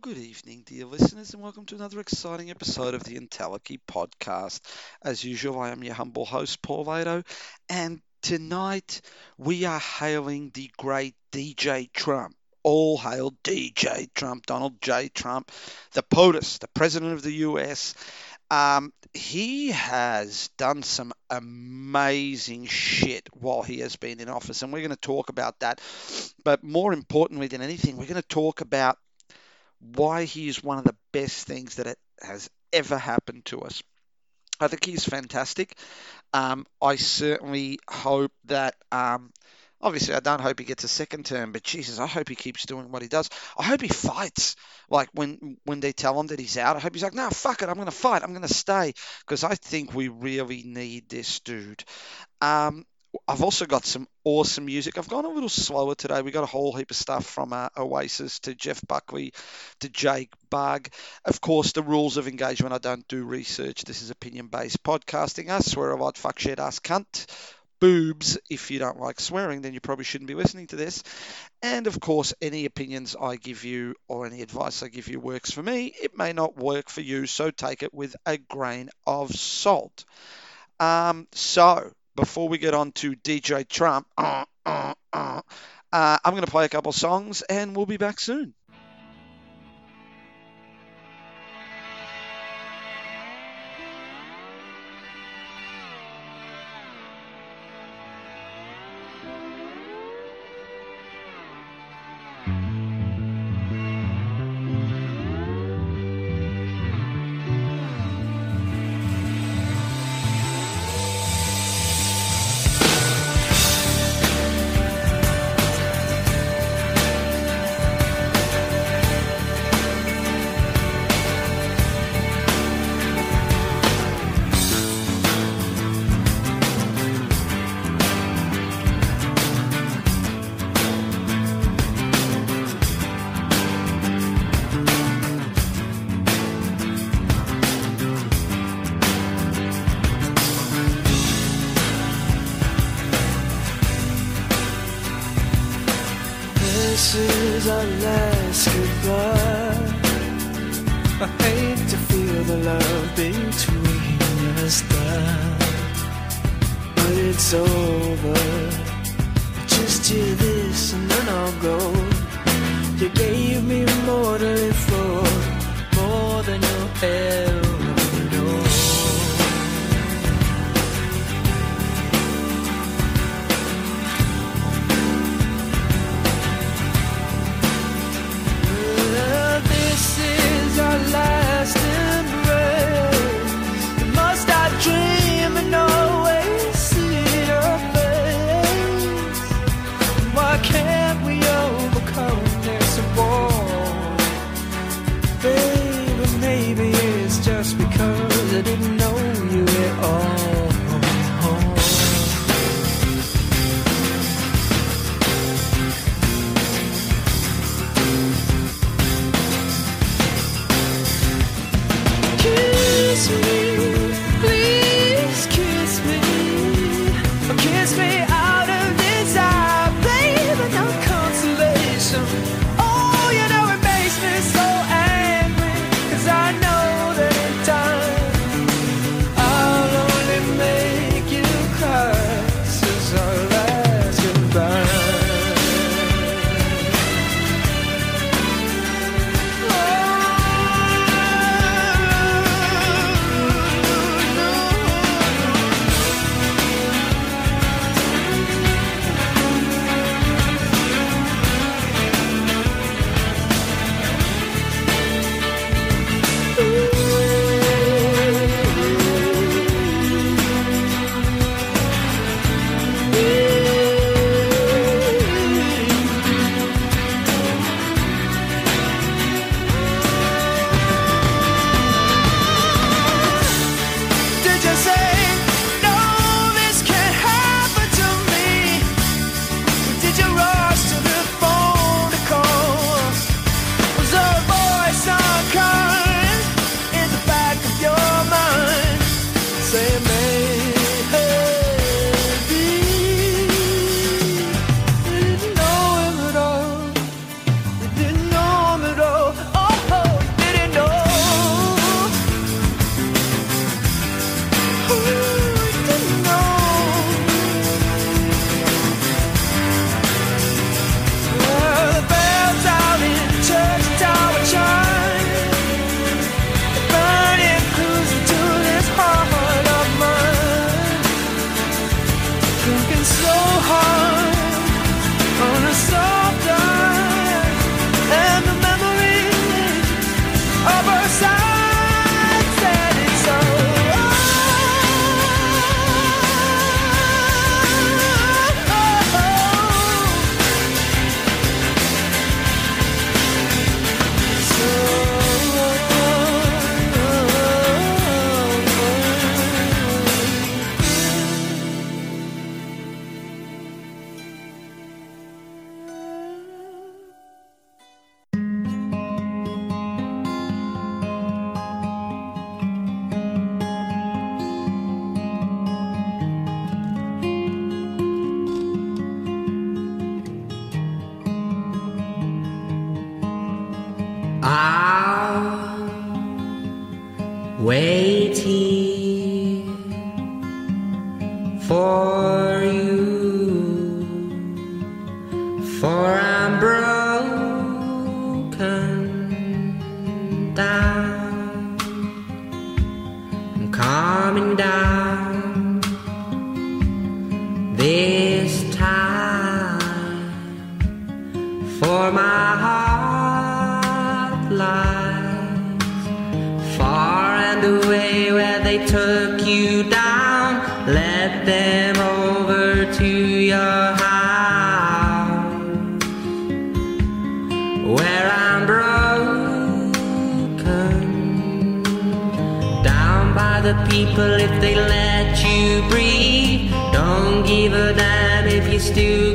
Good evening, dear listeners, and welcome to another exciting episode of the Entelechy podcast. As usual, I am your humble host, Paul Ado, and tonight we are hailing the great DJ Trump. All hail DJ Trump, Donald J. Trump, the POTUS, the President of the US. Um, he has done some amazing shit while he has been in office, and we're going to talk about that. But more importantly than anything, we're going to talk about why he is one of the best things that has ever happened to us. I think he's fantastic. Um, I certainly hope that. Um, obviously, I don't hope he gets a second term, but Jesus, I hope he keeps doing what he does. I hope he fights. Like when when they tell him that he's out, I hope he's like, no, fuck it, I'm going to fight. I'm going to stay because I think we really need this dude. Um, I've also got some awesome music. I've gone a little slower today. We got a whole heap of stuff from uh, Oasis to Jeff Buckley to Jake Bugg. Of course, the rules of engagement. I don't do research. This is opinion-based podcasting. I swear a lot, fuck shit, ass cunt, boobs. If you don't like swearing, then you probably shouldn't be listening to this. And of course, any opinions I give you or any advice I give you works for me. It may not work for you, so take it with a grain of salt. Um, so before we get on to DJ Trump, uh, uh, uh, uh, I'm going to play a couple songs and we'll be back soon. Wait still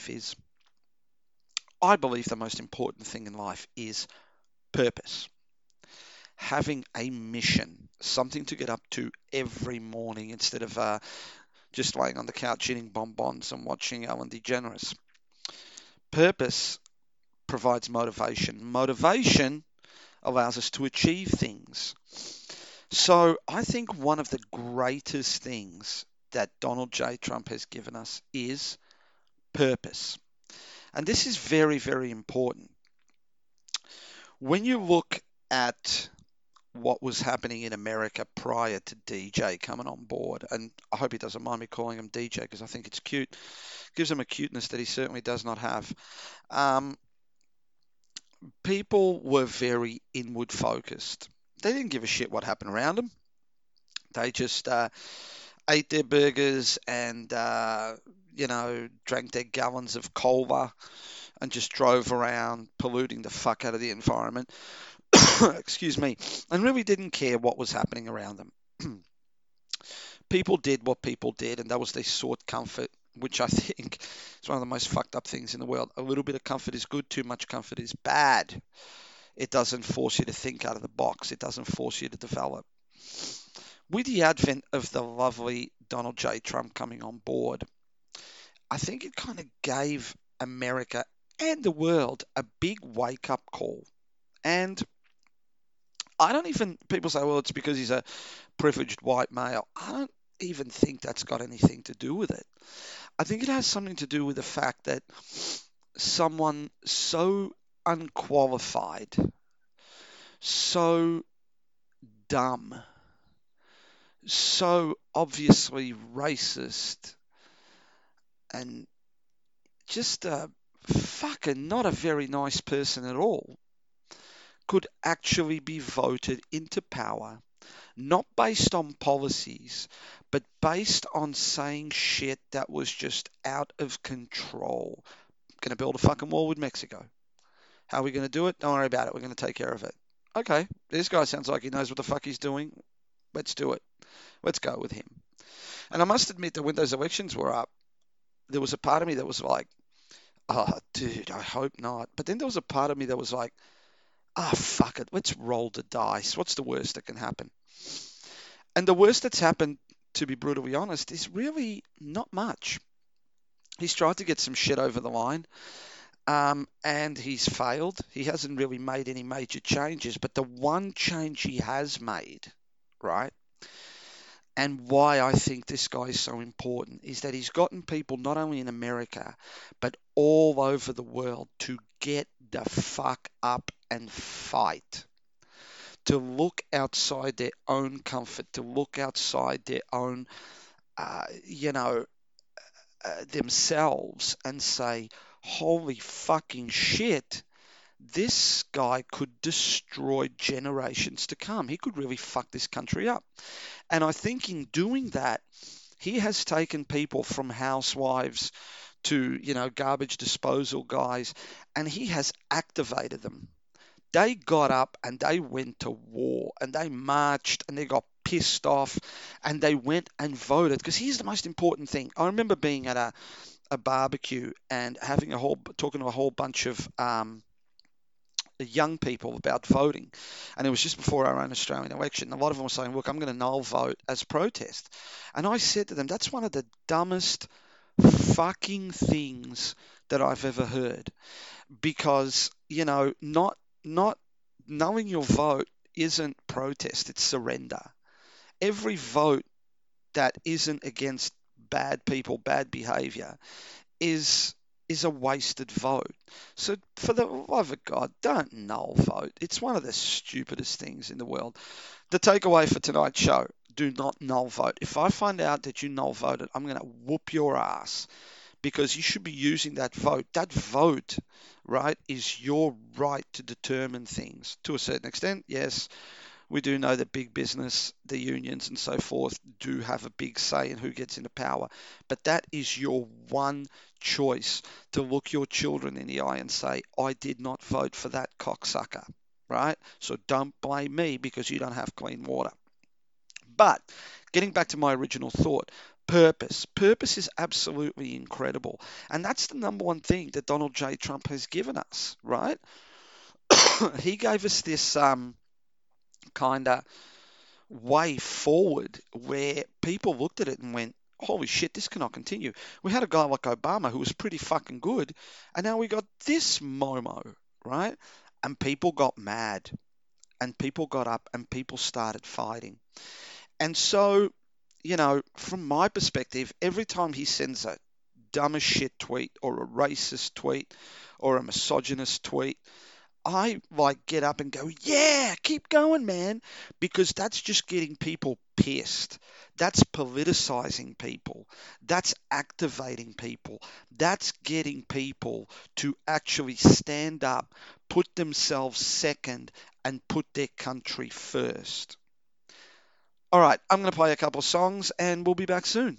life is? I believe the most important thing in life is purpose. Having a mission, something to get up to every morning instead of uh, just laying on the couch eating bonbons and watching Ellen DeGeneres. Purpose provides motivation. Motivation allows us to achieve things. So I think one of the greatest things that Donald J. Trump has given us is purpose. And this is very, very important. When you look at what was happening in America prior to DJ coming on board, and I hope he doesn't mind me calling him DJ because I think it's cute, gives him a cuteness that he certainly does not have. Um, people were very inward focused. They didn't give a shit what happened around them. They just uh, ate their burgers and, uh, you know, drank their gallons of cola and just drove around polluting the fuck out of the environment. excuse me, and really didn't care what was happening around them. people did what people did, and that was they sought comfort, which I think is one of the most fucked up things in the world. A little bit of comfort is good, too much comfort is bad. It doesn't force you to think out of the box, it doesn't force you to develop. With the advent of the lovely Donald J. Trump coming on board, I think it kind of gave America and the world a big wake up call. And I don't even, people say, well, it's because he's a privileged white male. I don't even think that's got anything to do with it. I think it has something to do with the fact that someone so unqualified, so dumb, so obviously racist, and just a fucking not a very nice person at all could actually be voted into power not based on policies, but based on saying shit that was just out of control. Going to build a fucking wall with Mexico. How are we going to do it? Don't worry about it. We're going to take care of it. Okay, this guy sounds like he knows what the fuck he's doing. Let's do it. Let's go with him. And I must admit that when those elections were up, there was a part of me that was like, oh, dude, I hope not. But then there was a part of me that was like, ah, oh, fuck it. Let's roll the dice. What's the worst that can happen? And the worst that's happened, to be brutally honest, is really not much. He's tried to get some shit over the line. Um, and he's failed. He hasn't really made any major changes, but the one change he has made, right, and why I think this guy is so important is that he's gotten people not only in America, but all over the world to get the fuck up and fight. To look outside their own comfort, to look outside their own, uh, you know, uh, themselves and say, holy fucking shit, this guy could destroy generations to come. He could really fuck this country up. And I think in doing that, he has taken people from housewives to, you know, garbage disposal guys, and he has activated them they got up and they went to war and they marched and they got pissed off and they went and voted. Because here's the most important thing. I remember being at a, a barbecue and having a whole, talking to a whole bunch of um, young people about voting. And it was just before our own Australian election. A lot of them were saying, look, I'm going to null vote as protest. And I said to them, that's one of the dumbest fucking things that I've ever heard. Because, you know, not not knowing your vote isn't protest, it's surrender. Every vote that isn't against bad people, bad behavior, is is a wasted vote. So for the love of God, don't null vote. It's one of the stupidest things in the world. The takeaway for tonight's show: do not null vote. If I find out that you null voted, I'm going to whoop your ass because you should be using that vote. That vote, right, is your right to determine things to a certain extent. Yes, we do know that big business, the unions, and so forth do have a big say in who gets into power. But that is your one choice to look your children in the eye and say, I did not vote for that cocksucker, right? So don't blame me because you don't have clean water. But getting back to my original thought, purpose. Purpose is absolutely incredible. And that's the number one thing that Donald J. Trump has given us, right? he gave us this um, kind of way forward where people looked at it and went, holy shit, this cannot continue. We had a guy like Obama who was pretty fucking good, and now we got this Momo, right? And people got mad, and people got up, and people started fighting. And so you know, from my perspective, every time he sends a dumb as shit tweet or a racist tweet or a misogynist tweet, I like get up and go, yeah, keep going, man, because that's just getting people pissed. That's politicizing people. That's activating people. That's getting people to actually stand up, put themselves second, and put their country first. All right, I'm going to play a couple songs and we'll be back soon.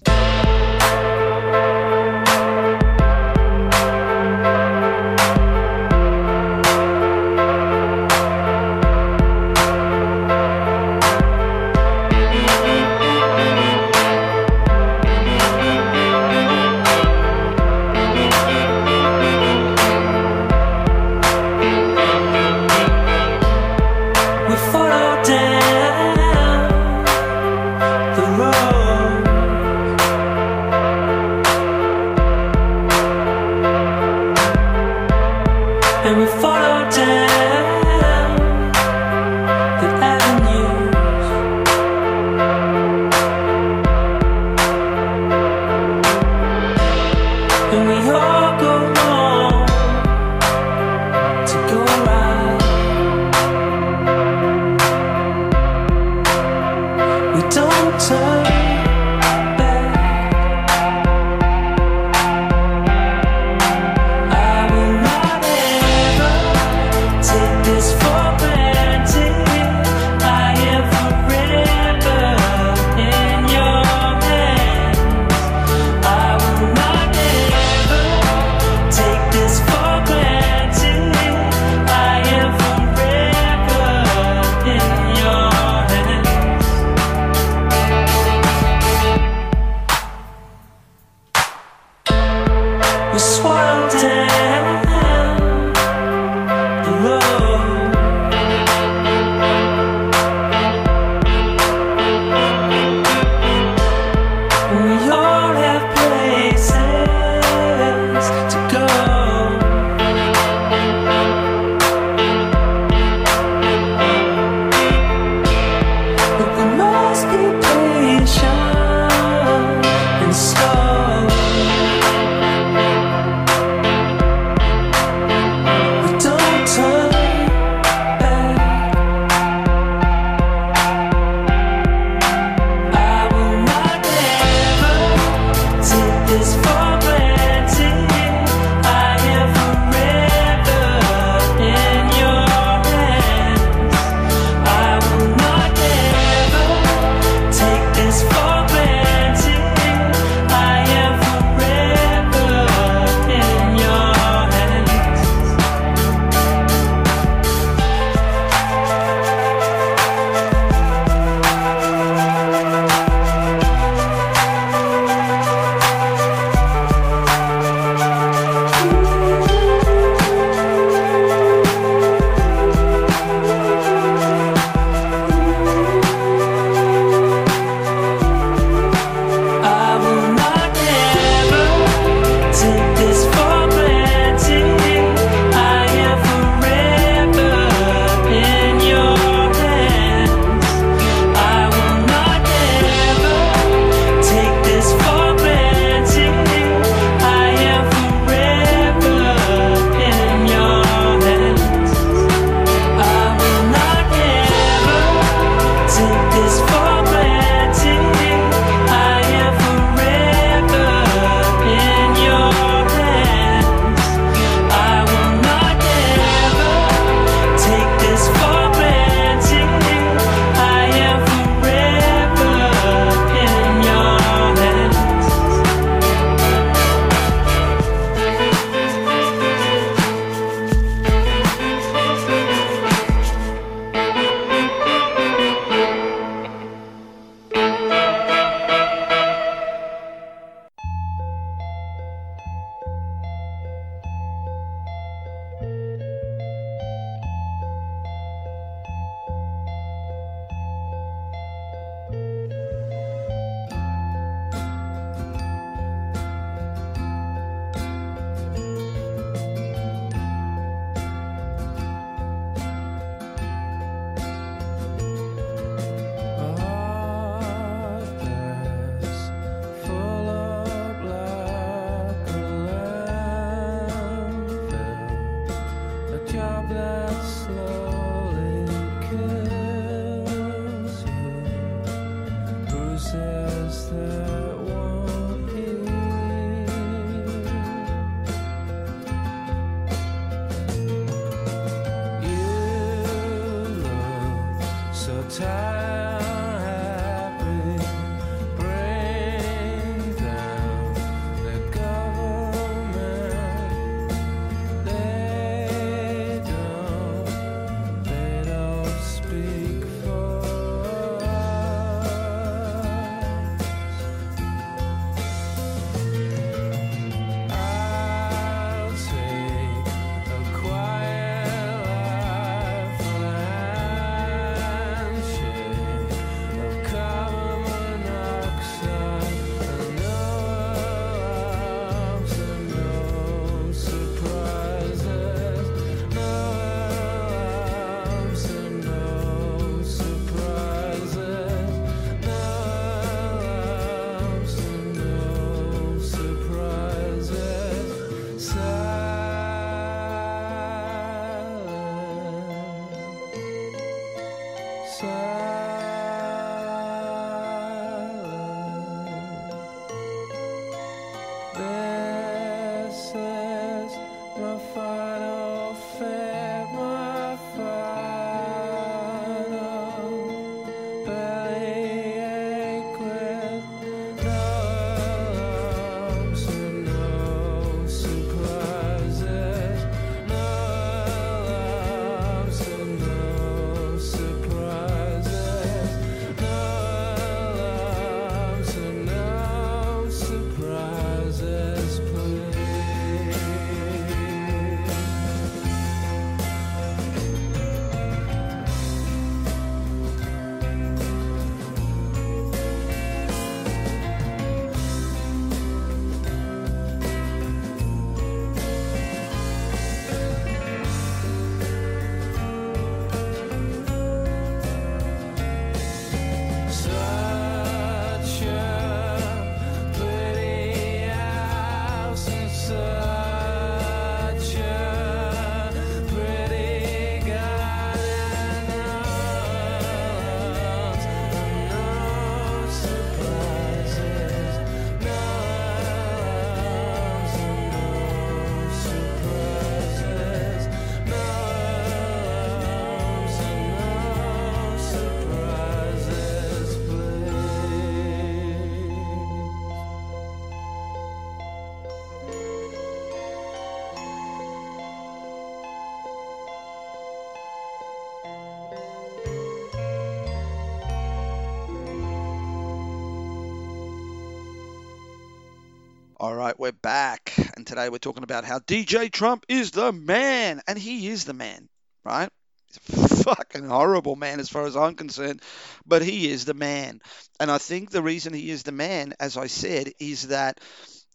All right, we're back, and today we're talking about how DJ Trump is the man, and he is the man, right? He's a fucking horrible man as far as I'm concerned, but he is the man. And I think the reason he is the man, as I said, is that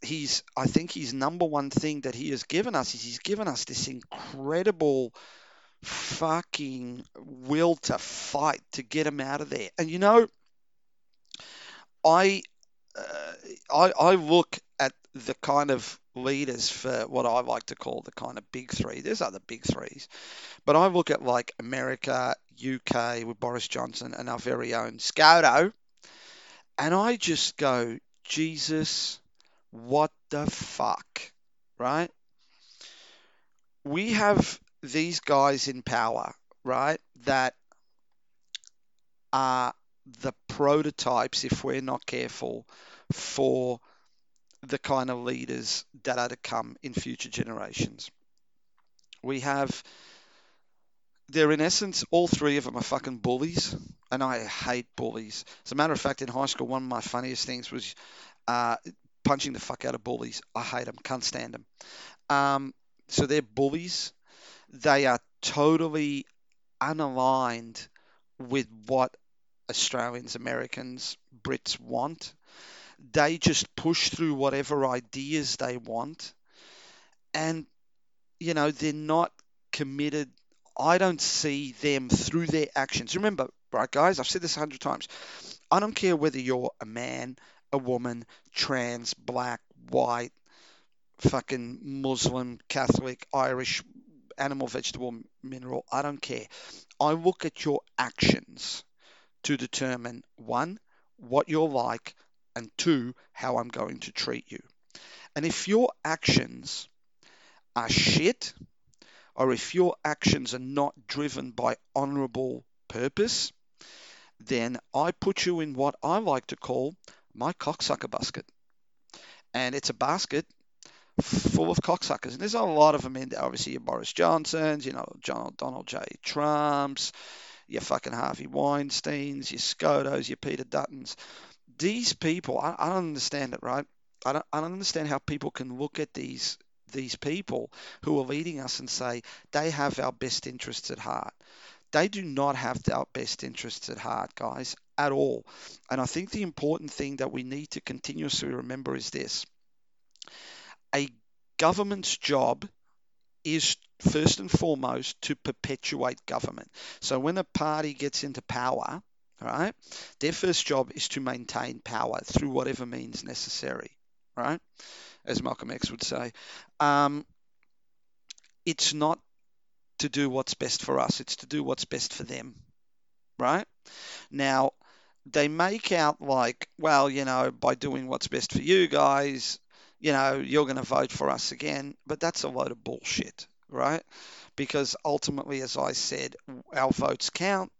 he's, I think his number one thing that he has given us is he's given us this incredible fucking will to fight to get him out of there. And you know, I uh, I, I look the kind of leaders for what I like to call the kind of big three. There's other big threes, but I look at like America, UK with Boris Johnson, and our very own Scoto, and I just go, Jesus, what the fuck, right? We have these guys in power, right, that are the prototypes, if we're not careful, for the kind of leaders that are to come in future generations. We have, they're in essence, all three of them are fucking bullies, and I hate bullies. As a matter of fact, in high school, one of my funniest things was uh, punching the fuck out of bullies. I hate them, can't stand them. Um, so they're bullies. They are totally unaligned with what Australians, Americans, Brits want. They just push through whatever ideas they want. And, you know, they're not committed. I don't see them through their actions. Remember, right, guys, I've said this a hundred times. I don't care whether you're a man, a woman, trans, black, white, fucking Muslim, Catholic, Irish, animal, vegetable, mineral. I don't care. I look at your actions to determine one, what you're like, and two, how I'm going to treat you. And if your actions are shit, or if your actions are not driven by honorable purpose, then I put you in what I like to call my cocksucker basket. And it's a basket full of cocksuckers. And there's a lot of them in there. Obviously, your Boris Johnsons, you know, John, Donald J. Trumps, your fucking Harvey Weinsteins, your Scotos, your Peter Duttons. These people, I, I don't understand it, right? I don't, I don't understand how people can look at these these people who are leading us and say they have our best interests at heart. They do not have our best interests at heart, guys, at all. And I think the important thing that we need to continuously remember is this a government's job is first and foremost to perpetuate government. So when a party gets into power, right, their first job is to maintain power through whatever means necessary, right? As Malcolm X would say. Um, it's not to do what's best for us, it's to do what's best for them, right? Now, they make out like, well, you know, by doing what's best for you guys, you know, you're going to vote for us again. But that's a load of bullshit, right? Because ultimately, as I said, our votes count,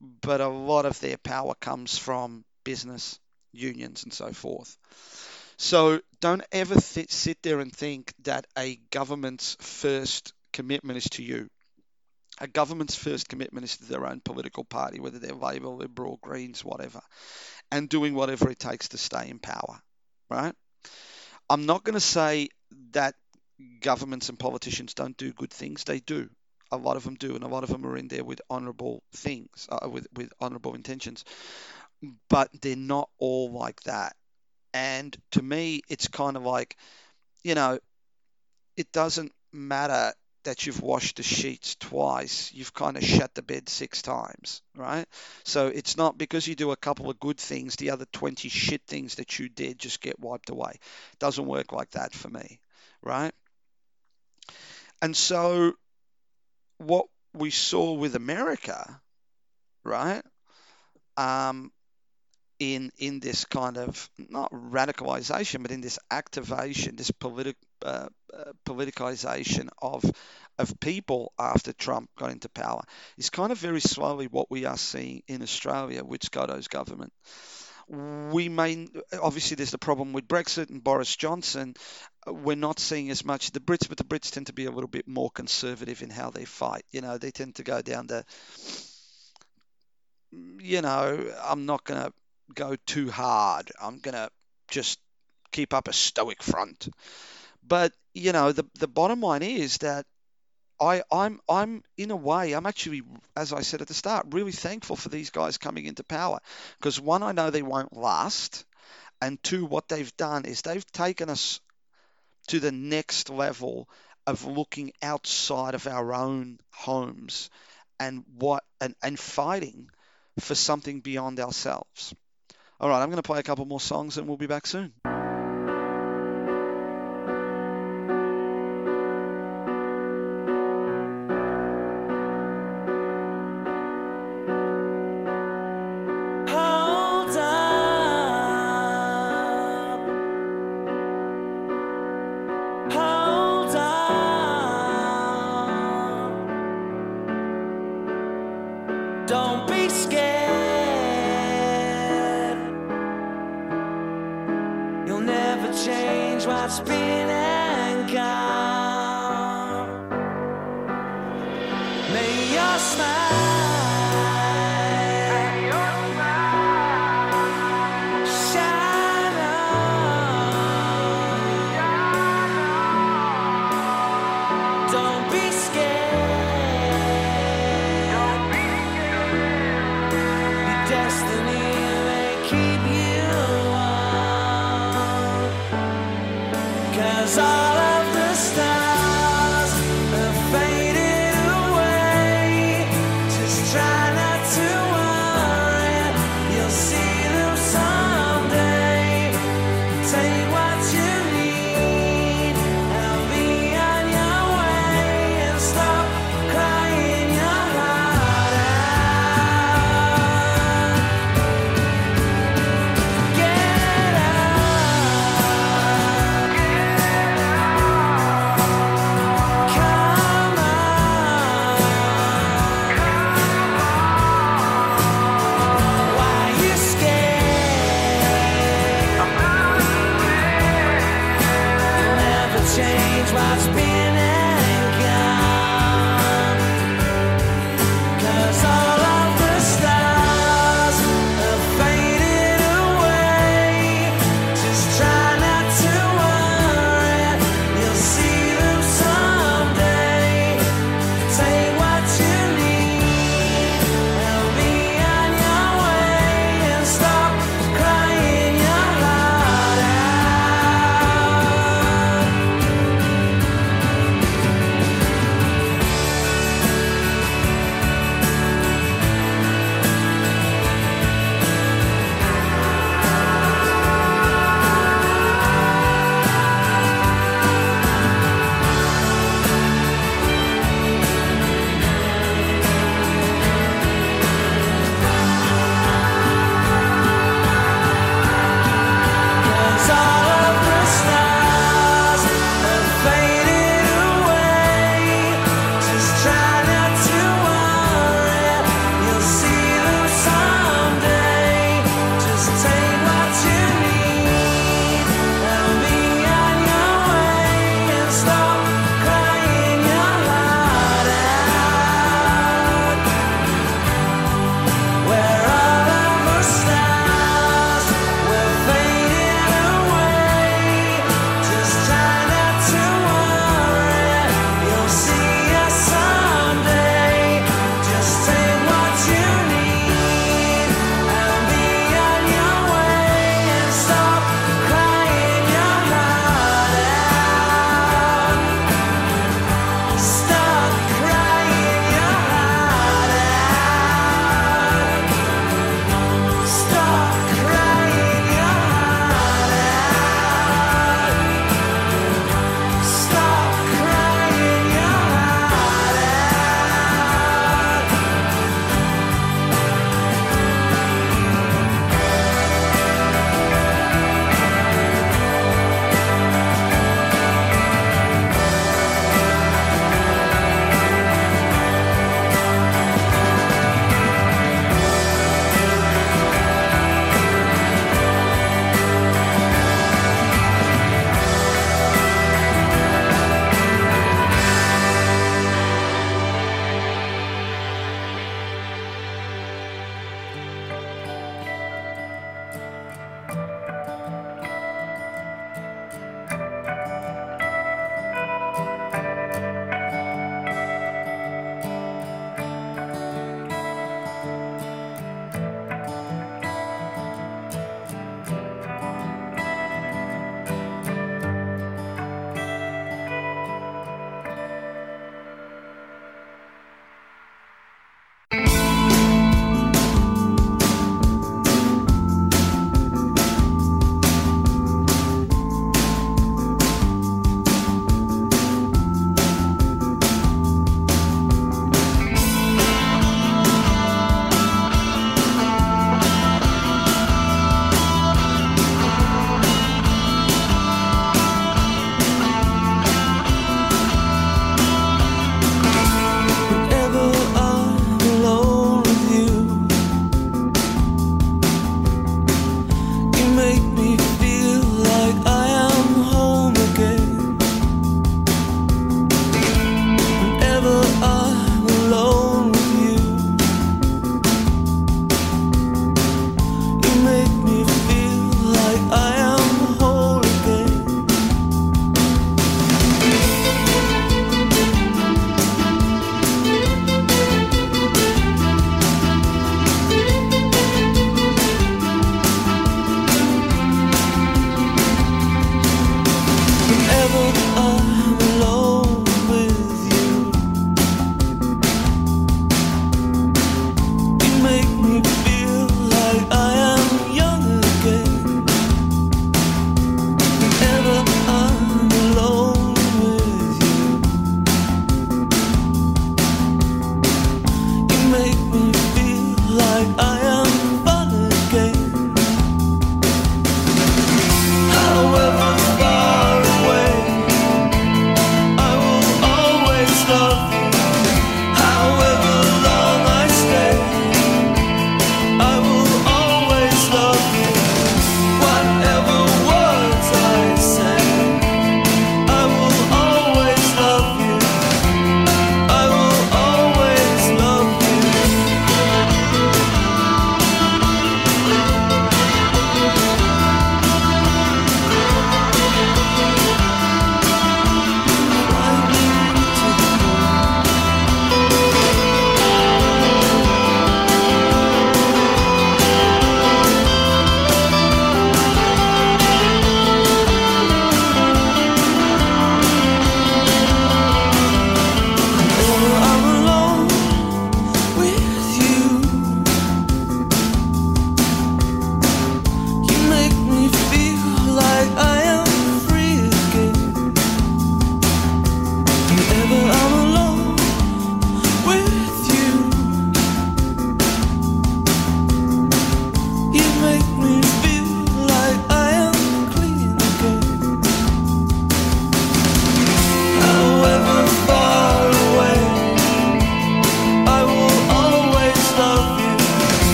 but a lot of their power comes from business, unions, and so forth. So don't ever th- sit there and think that a government's first commitment is to you. A government's first commitment is to their own political party, whether they're Labour, Liberal, Greens, whatever, and doing whatever it takes to stay in power, right? I'm not going to say that governments and politicians don't do good things. They do. A lot of them do, and a lot of them are in there with honourable things, uh, with with honourable intentions. But they're not all like that. And to me, it's kind of like, you know, it doesn't matter that you've washed the sheets twice, you've kind of shut the bed six times, right? So it's not because you do a couple of good things, the other 20 shit things that you did just get wiped away. It doesn't work like that for me, right? And so what we saw with America, right? Um, in in this kind of not radicalization, but in this activation, this politic uh, uh, politicization of of people after Trump got into power is kind of very slowly what we are seeing in Australia with Scoto's government. We may obviously there's the problem with Brexit and Boris Johnson. We're not seeing as much the Brits, but the Brits tend to be a little bit more conservative in how they fight. You know, they tend to go down the you know, I'm not to go too hard. I'm to just keep up a stoic front. But, you know, the, the bottom line is that I, I'm, I'm in a way, I'm actually, as I said at the start, really thankful for these guys coming into power because one, I know they won't last, and two, what they've done is they've taken us to the next level of looking outside of our own homes and what and, and fighting for something beyond ourselves. All right, I'm going to play a couple more songs and we'll be back soon.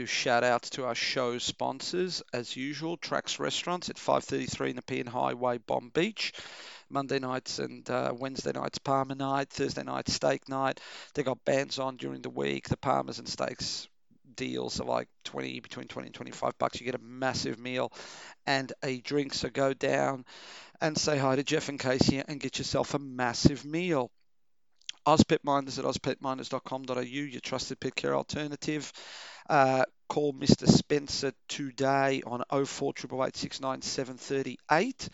Do shout outs to our show sponsors as usual. Tracks Restaurants at 533 Nepean Highway, Bonbeach. Monday nights and uh, Wednesday nights parma night, Thursday night steak night. They got bands on during the week. The parmas and steaks deals are like 20 between 20 and 25 bucks. You get a massive meal and a drink. So go down and say hi to Jeff and Casey and get yourself a massive meal. Ozpetminders at ozpetminders.com.au, your trusted pet care alternative. Uh, call Mr. Spencer today on 0488869738.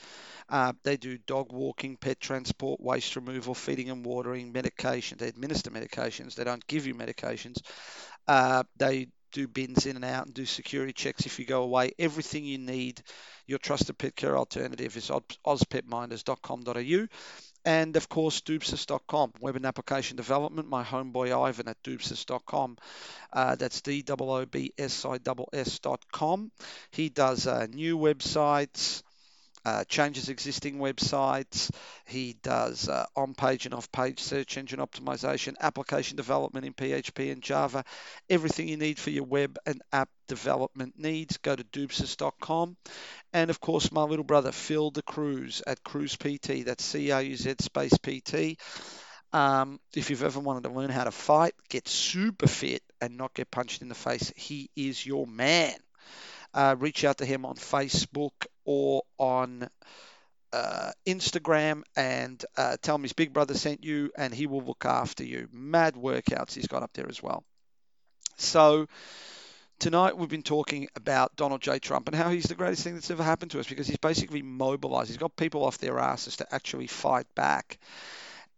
Uh, they do dog walking, pet transport, waste removal, feeding and watering, medication. They administer medications. They don't give you medications. Uh, they do bins in and out and do security checks if you go away. Everything you need, your trusted pet care alternative is ozpetminders.com.au. And of course, doobsys.com, web and application development. My homeboy Ivan at doobsys.com. Uh, that's D O O B S I S.com. He does uh, new websites, uh, changes existing websites. He does uh, on page and off page search engine optimization, application development in PHP and Java, everything you need for your web and app development needs. Go to doobsys.com. And of course, my little brother Phil the Cruz at Cruz PT. That's C R U Z space PT. Um, if you've ever wanted to learn how to fight, get super fit, and not get punched in the face, he is your man. Uh, reach out to him on Facebook or on uh, Instagram and uh, tell him his big brother sent you, and he will look after you. Mad workouts he's got up there as well. So tonight we've been talking about Donald J. Trump and how he's the greatest thing that's ever happened to us because he's basically mobilized. He's got people off their asses to actually fight back.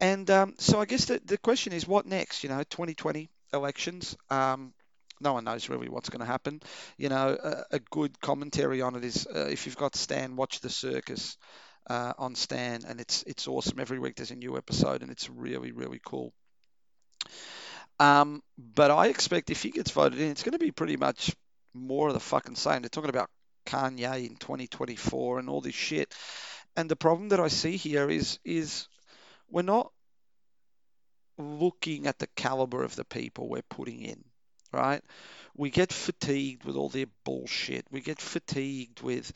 And um, so I guess the, the question is, what next? You know, 2020 elections. Um, no one knows really what's going to happen. You know, a, a good commentary on it is uh, if you've got Stan, watch the circus uh, on Stan, and it's it's awesome. Every week there's a new episode, and it's really really cool. Um, but I expect if he gets voted in, it's going to be pretty much more of the fucking same. They're talking about Kanye in 2024 and all this shit. And the problem that I see here is is we're not looking at the caliber of the people we're putting in, right? We get fatigued with all their bullshit. We get fatigued with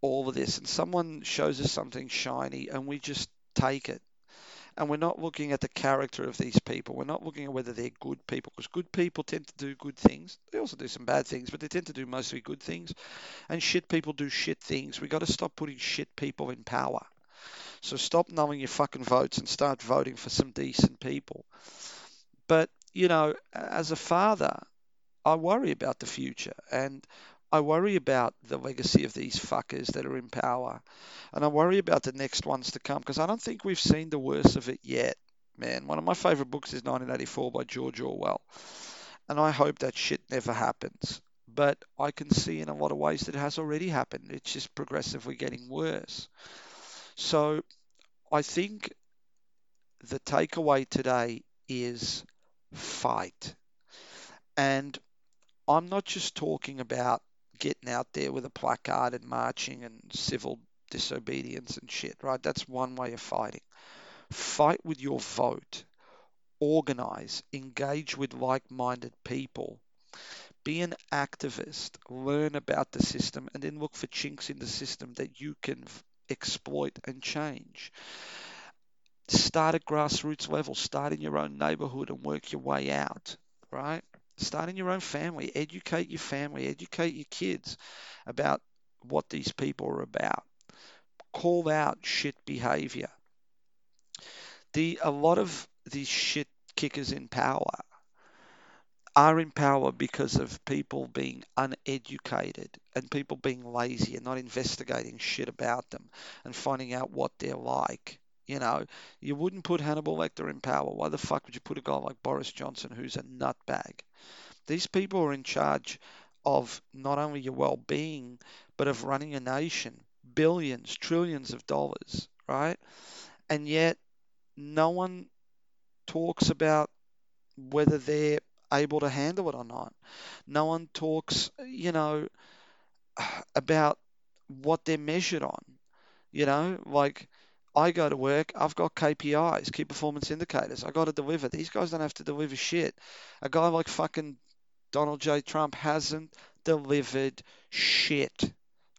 all of this, and someone shows us something shiny, and we just take it. And we're not looking at the character of these people. We're not looking at whether they're good people, because good people tend to do good things. They also do some bad things, but they tend to do mostly good things. And shit people do shit things. We got to stop putting shit people in power. So stop knowing your fucking votes and start voting for some decent people. But, you know, as a father, I worry about the future and I worry about the legacy of these fuckers that are in power. And I worry about the next ones to come because I don't think we've seen the worst of it yet. Man, one of my favorite books is 1984 by George Orwell. And I hope that shit never happens. But I can see in a lot of ways that it has already happened. It's just progressively getting worse. So I think the takeaway today is fight. And I'm not just talking about getting out there with a placard and marching and civil disobedience and shit, right? That's one way of fighting. Fight with your vote. Organize. Engage with like minded people. Be an activist. Learn about the system and then look for chinks in the system that you can exploit and change. Start at grassroots level, start in your own neighborhood and work your way out, right? Start in your own family, educate your family, educate your kids about what these people are about. Call out shit behavior. The a lot of these shit kickers in power are in power because of people being uneducated and people being lazy and not investigating shit about them and finding out what they're like. You know, you wouldn't put Hannibal Lecter in power. Why the fuck would you put a guy like Boris Johnson who's a nutbag? These people are in charge of not only your well being, but of running a nation, billions, trillions of dollars, right? And yet, no one talks about whether they're able to handle it or not. No one talks, you know, about what they're measured on. You know, like I go to work, I've got KPIs, key performance indicators. I got to deliver. These guys don't have to deliver shit. A guy like fucking Donald J. Trump hasn't delivered shit,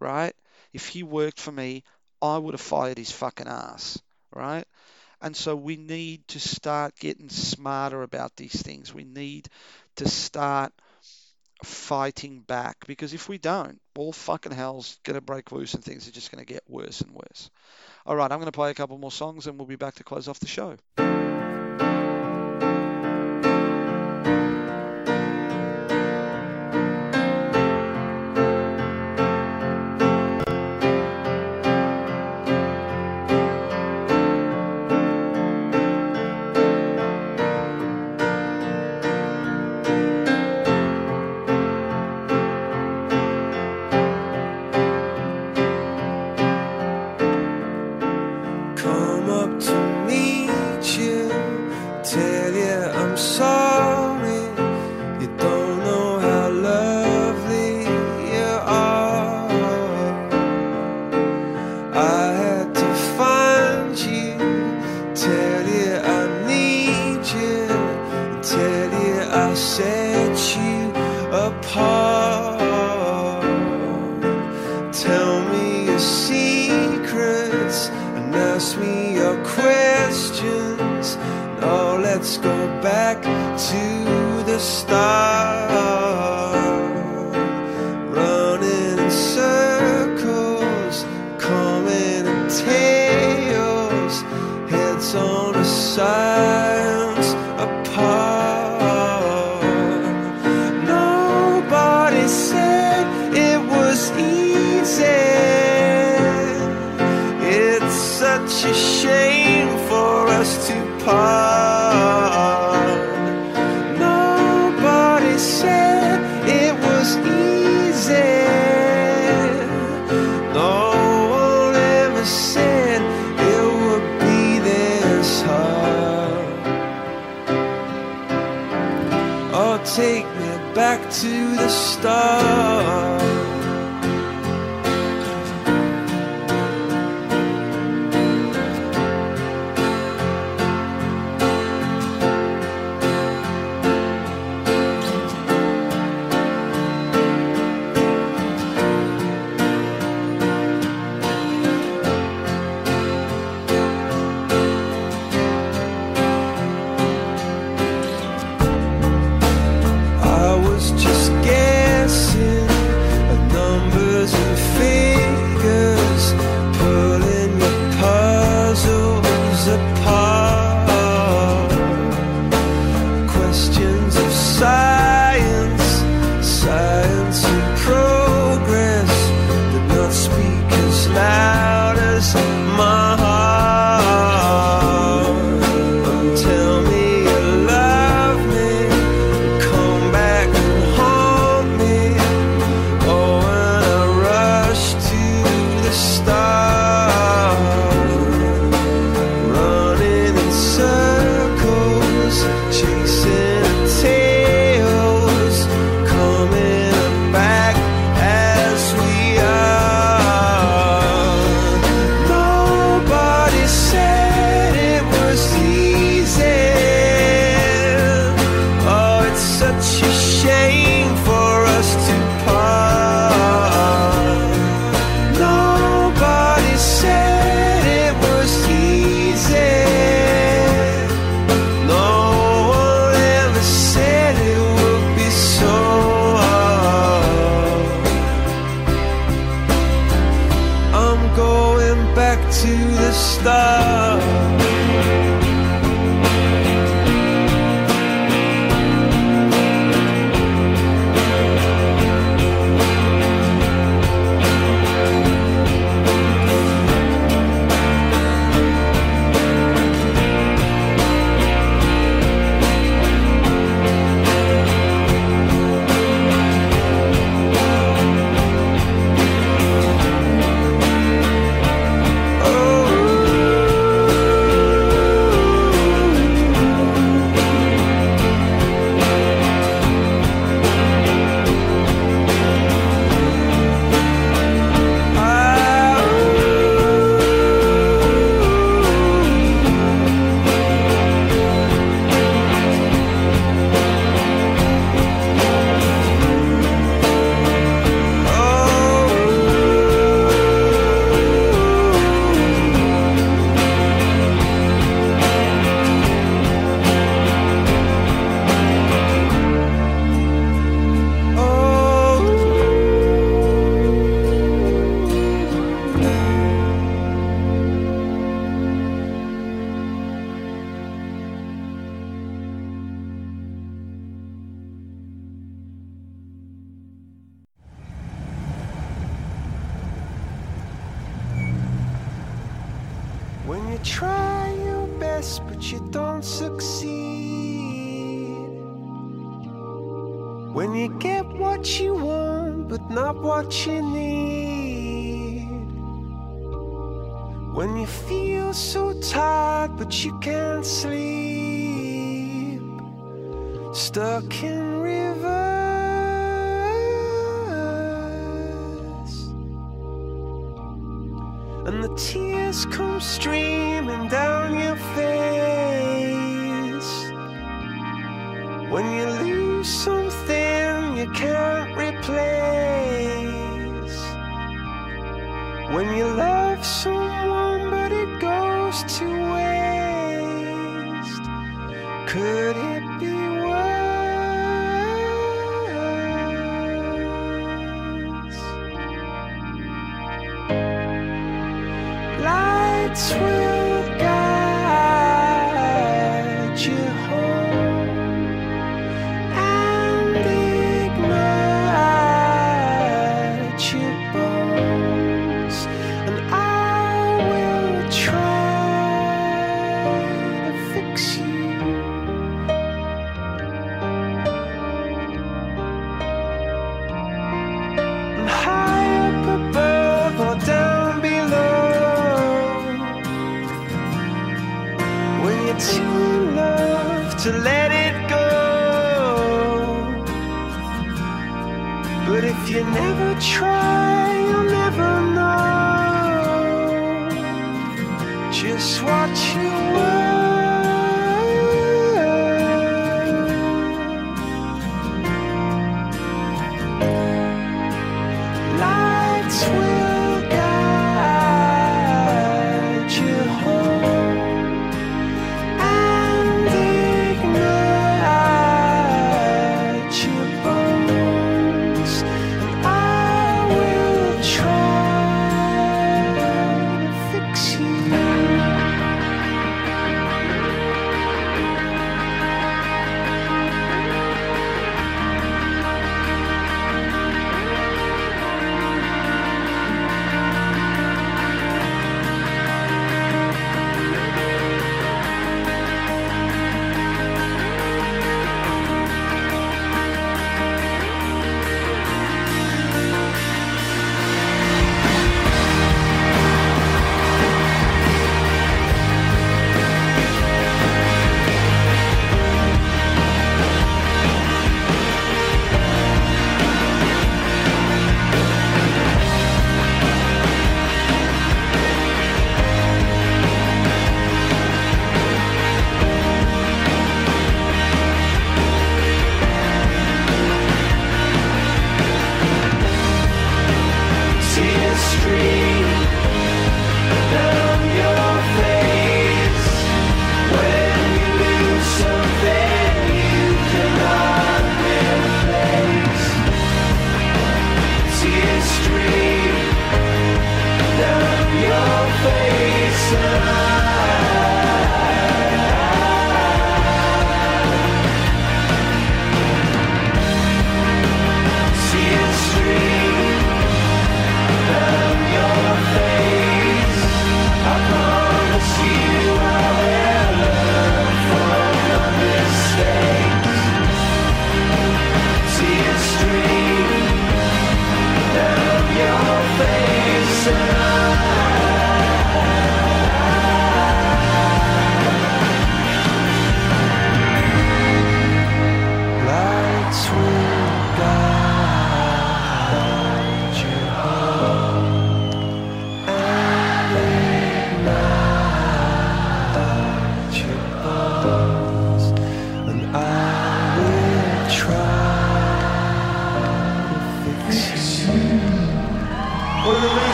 right? If he worked for me, I would have fired his fucking ass, right? And so we need to start getting smarter about these things. We need to start fighting back because if we don't, all fucking hell's going to break loose and things are just going to get worse and worse. All right, I'm going to play a couple more songs and we'll be back to close off the show.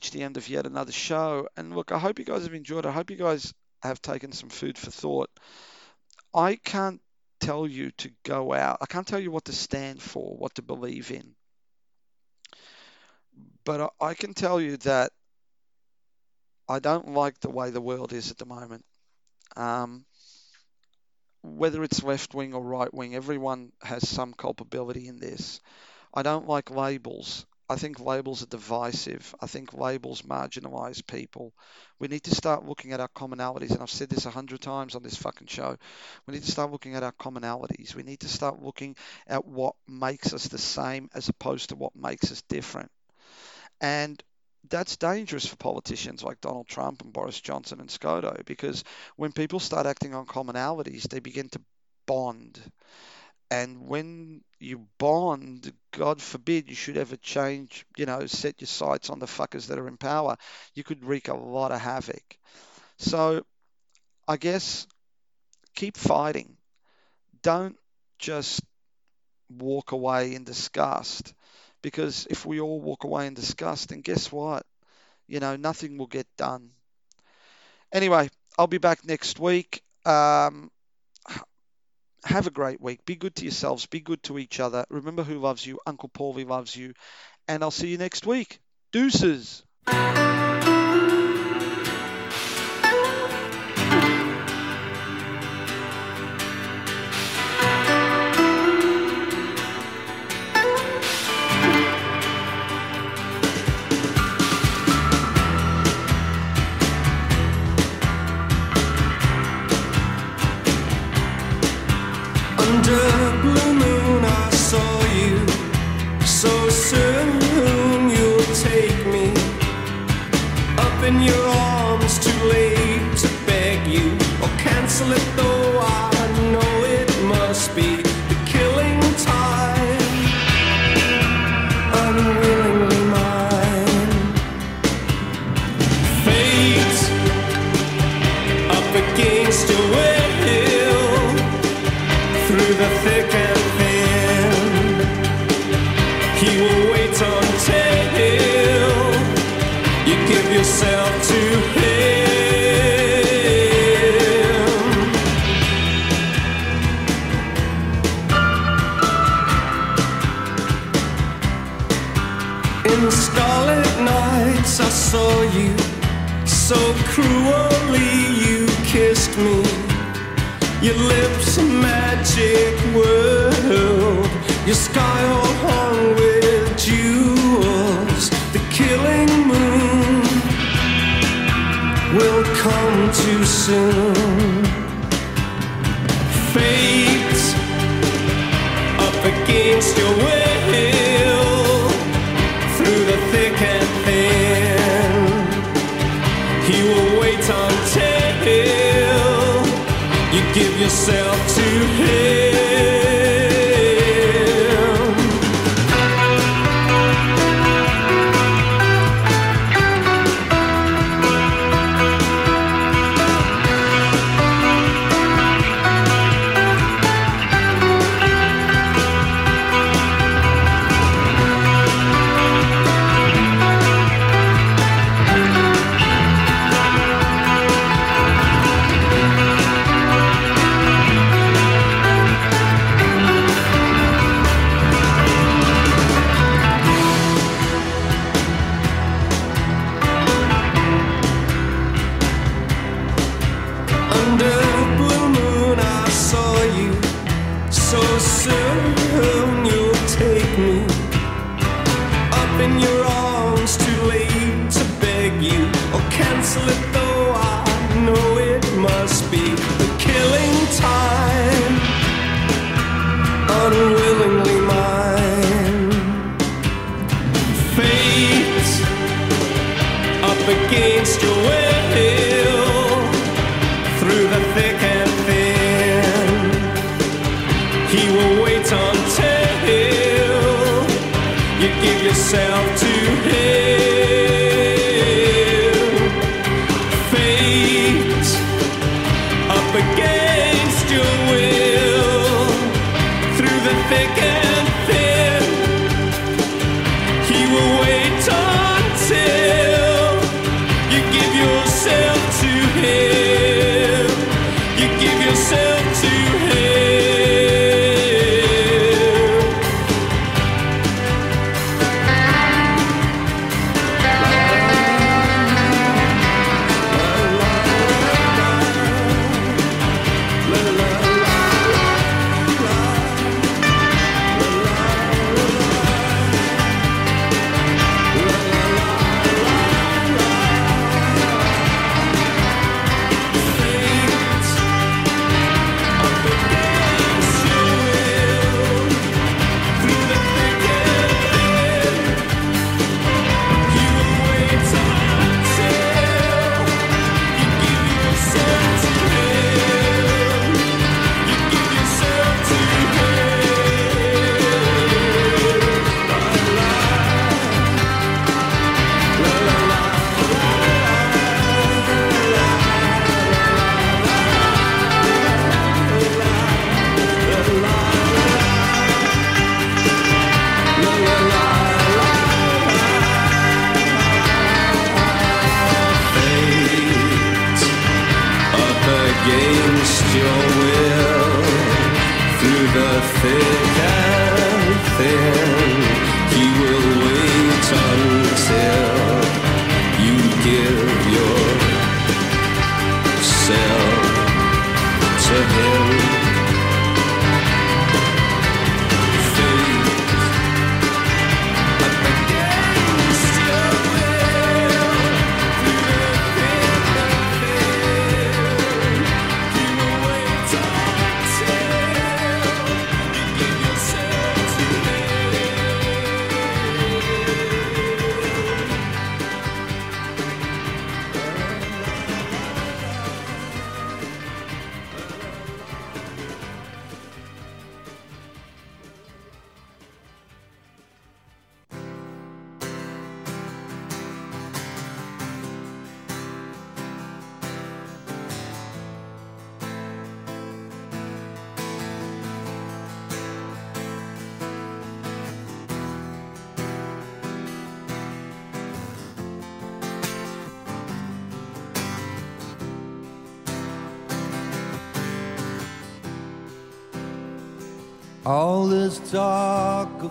reached the end of yet another show. And look, I hope you guys have enjoyed. I hope you guys have taken some food for thought. I can't tell you to go out, I can't tell you what to stand for, what to believe in. But I can tell you that I don't like the way the world is at the moment. Um, whether it's left wing or right wing, everyone has some culpability in this. I don't like labels. I think labels are divisive. I think labels marginalize people. We need to start looking at our commonalities, and I've said this a hundred times on this fucking show. We need to start looking at our commonalities. We need to start looking at what makes us the same as opposed to what makes us different. And that's dangerous for politicians like Donald Trump and Boris Johnson and ScoMo because when people start acting on commonalities, they begin to bond. And when you bond, God forbid you should ever change, you know, set your sights on the fuckers that are in power, you could wreak a lot of havoc. So I guess keep fighting. Don't just walk away in disgust because if we all walk away in disgust, then guess what? You know, nothing will get done. Anyway, I'll be back next week. Um, have a great week. Be good to yourselves. Be good to each other. Remember who loves you. Uncle Paulie loves you. And I'll see you next week. Deuces. Or In starlit nights, I saw you so cruelly. You kissed me your lips a magic world, your sky all hung with jewels. The killing moon will come too soon. Fate up against your will yourself to him.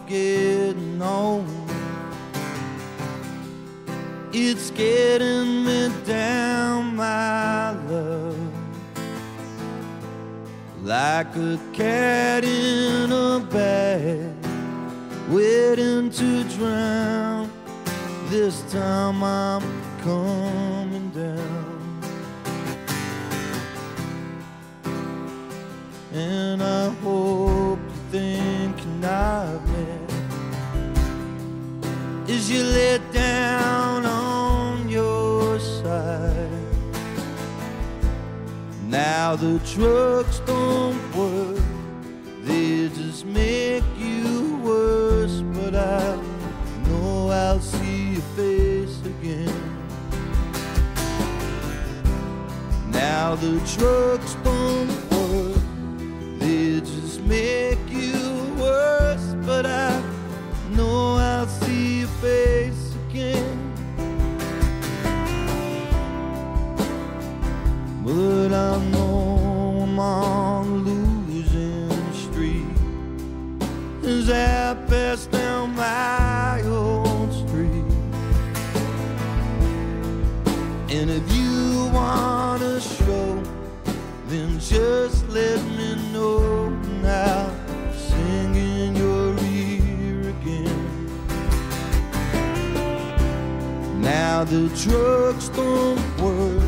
Getting old, it's getting me down, my love. Like a cat in a bag, waiting to drown. This time I'm lay down on your side. Now the trucks don't work They just make you worse But I know I'll see your face again. Now the trucks as I pass down my old street. And if you wanna show then just let me know now. Sing in your ear again. Now the drugs don't work,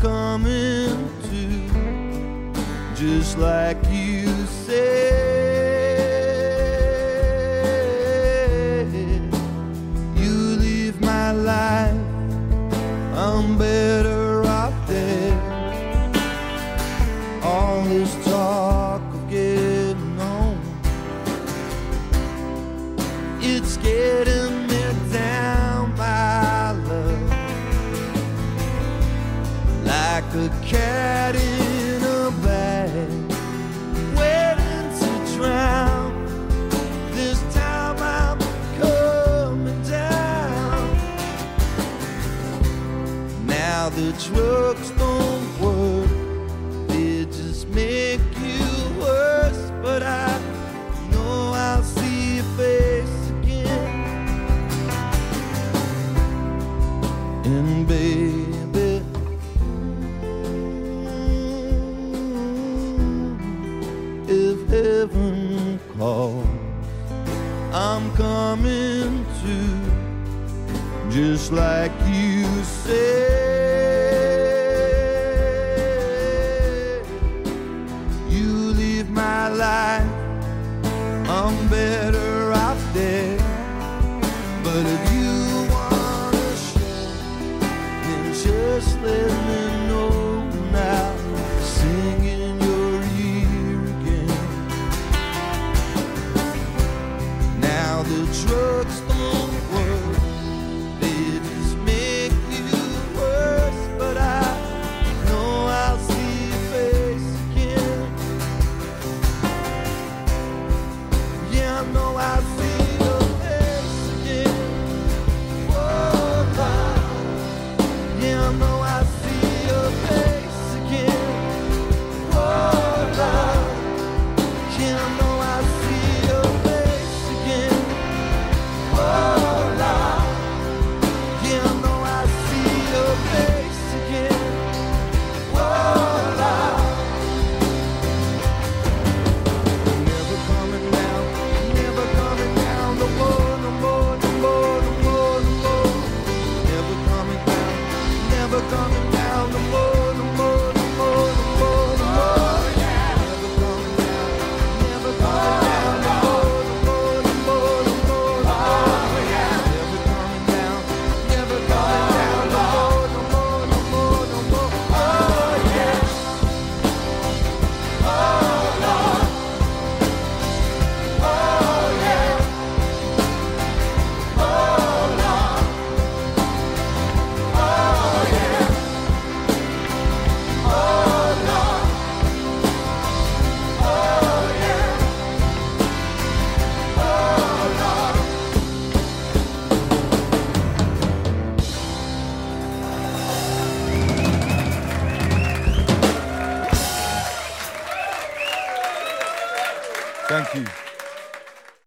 coming to, just like life, I'm better off dead. But if you wanna share, then just let me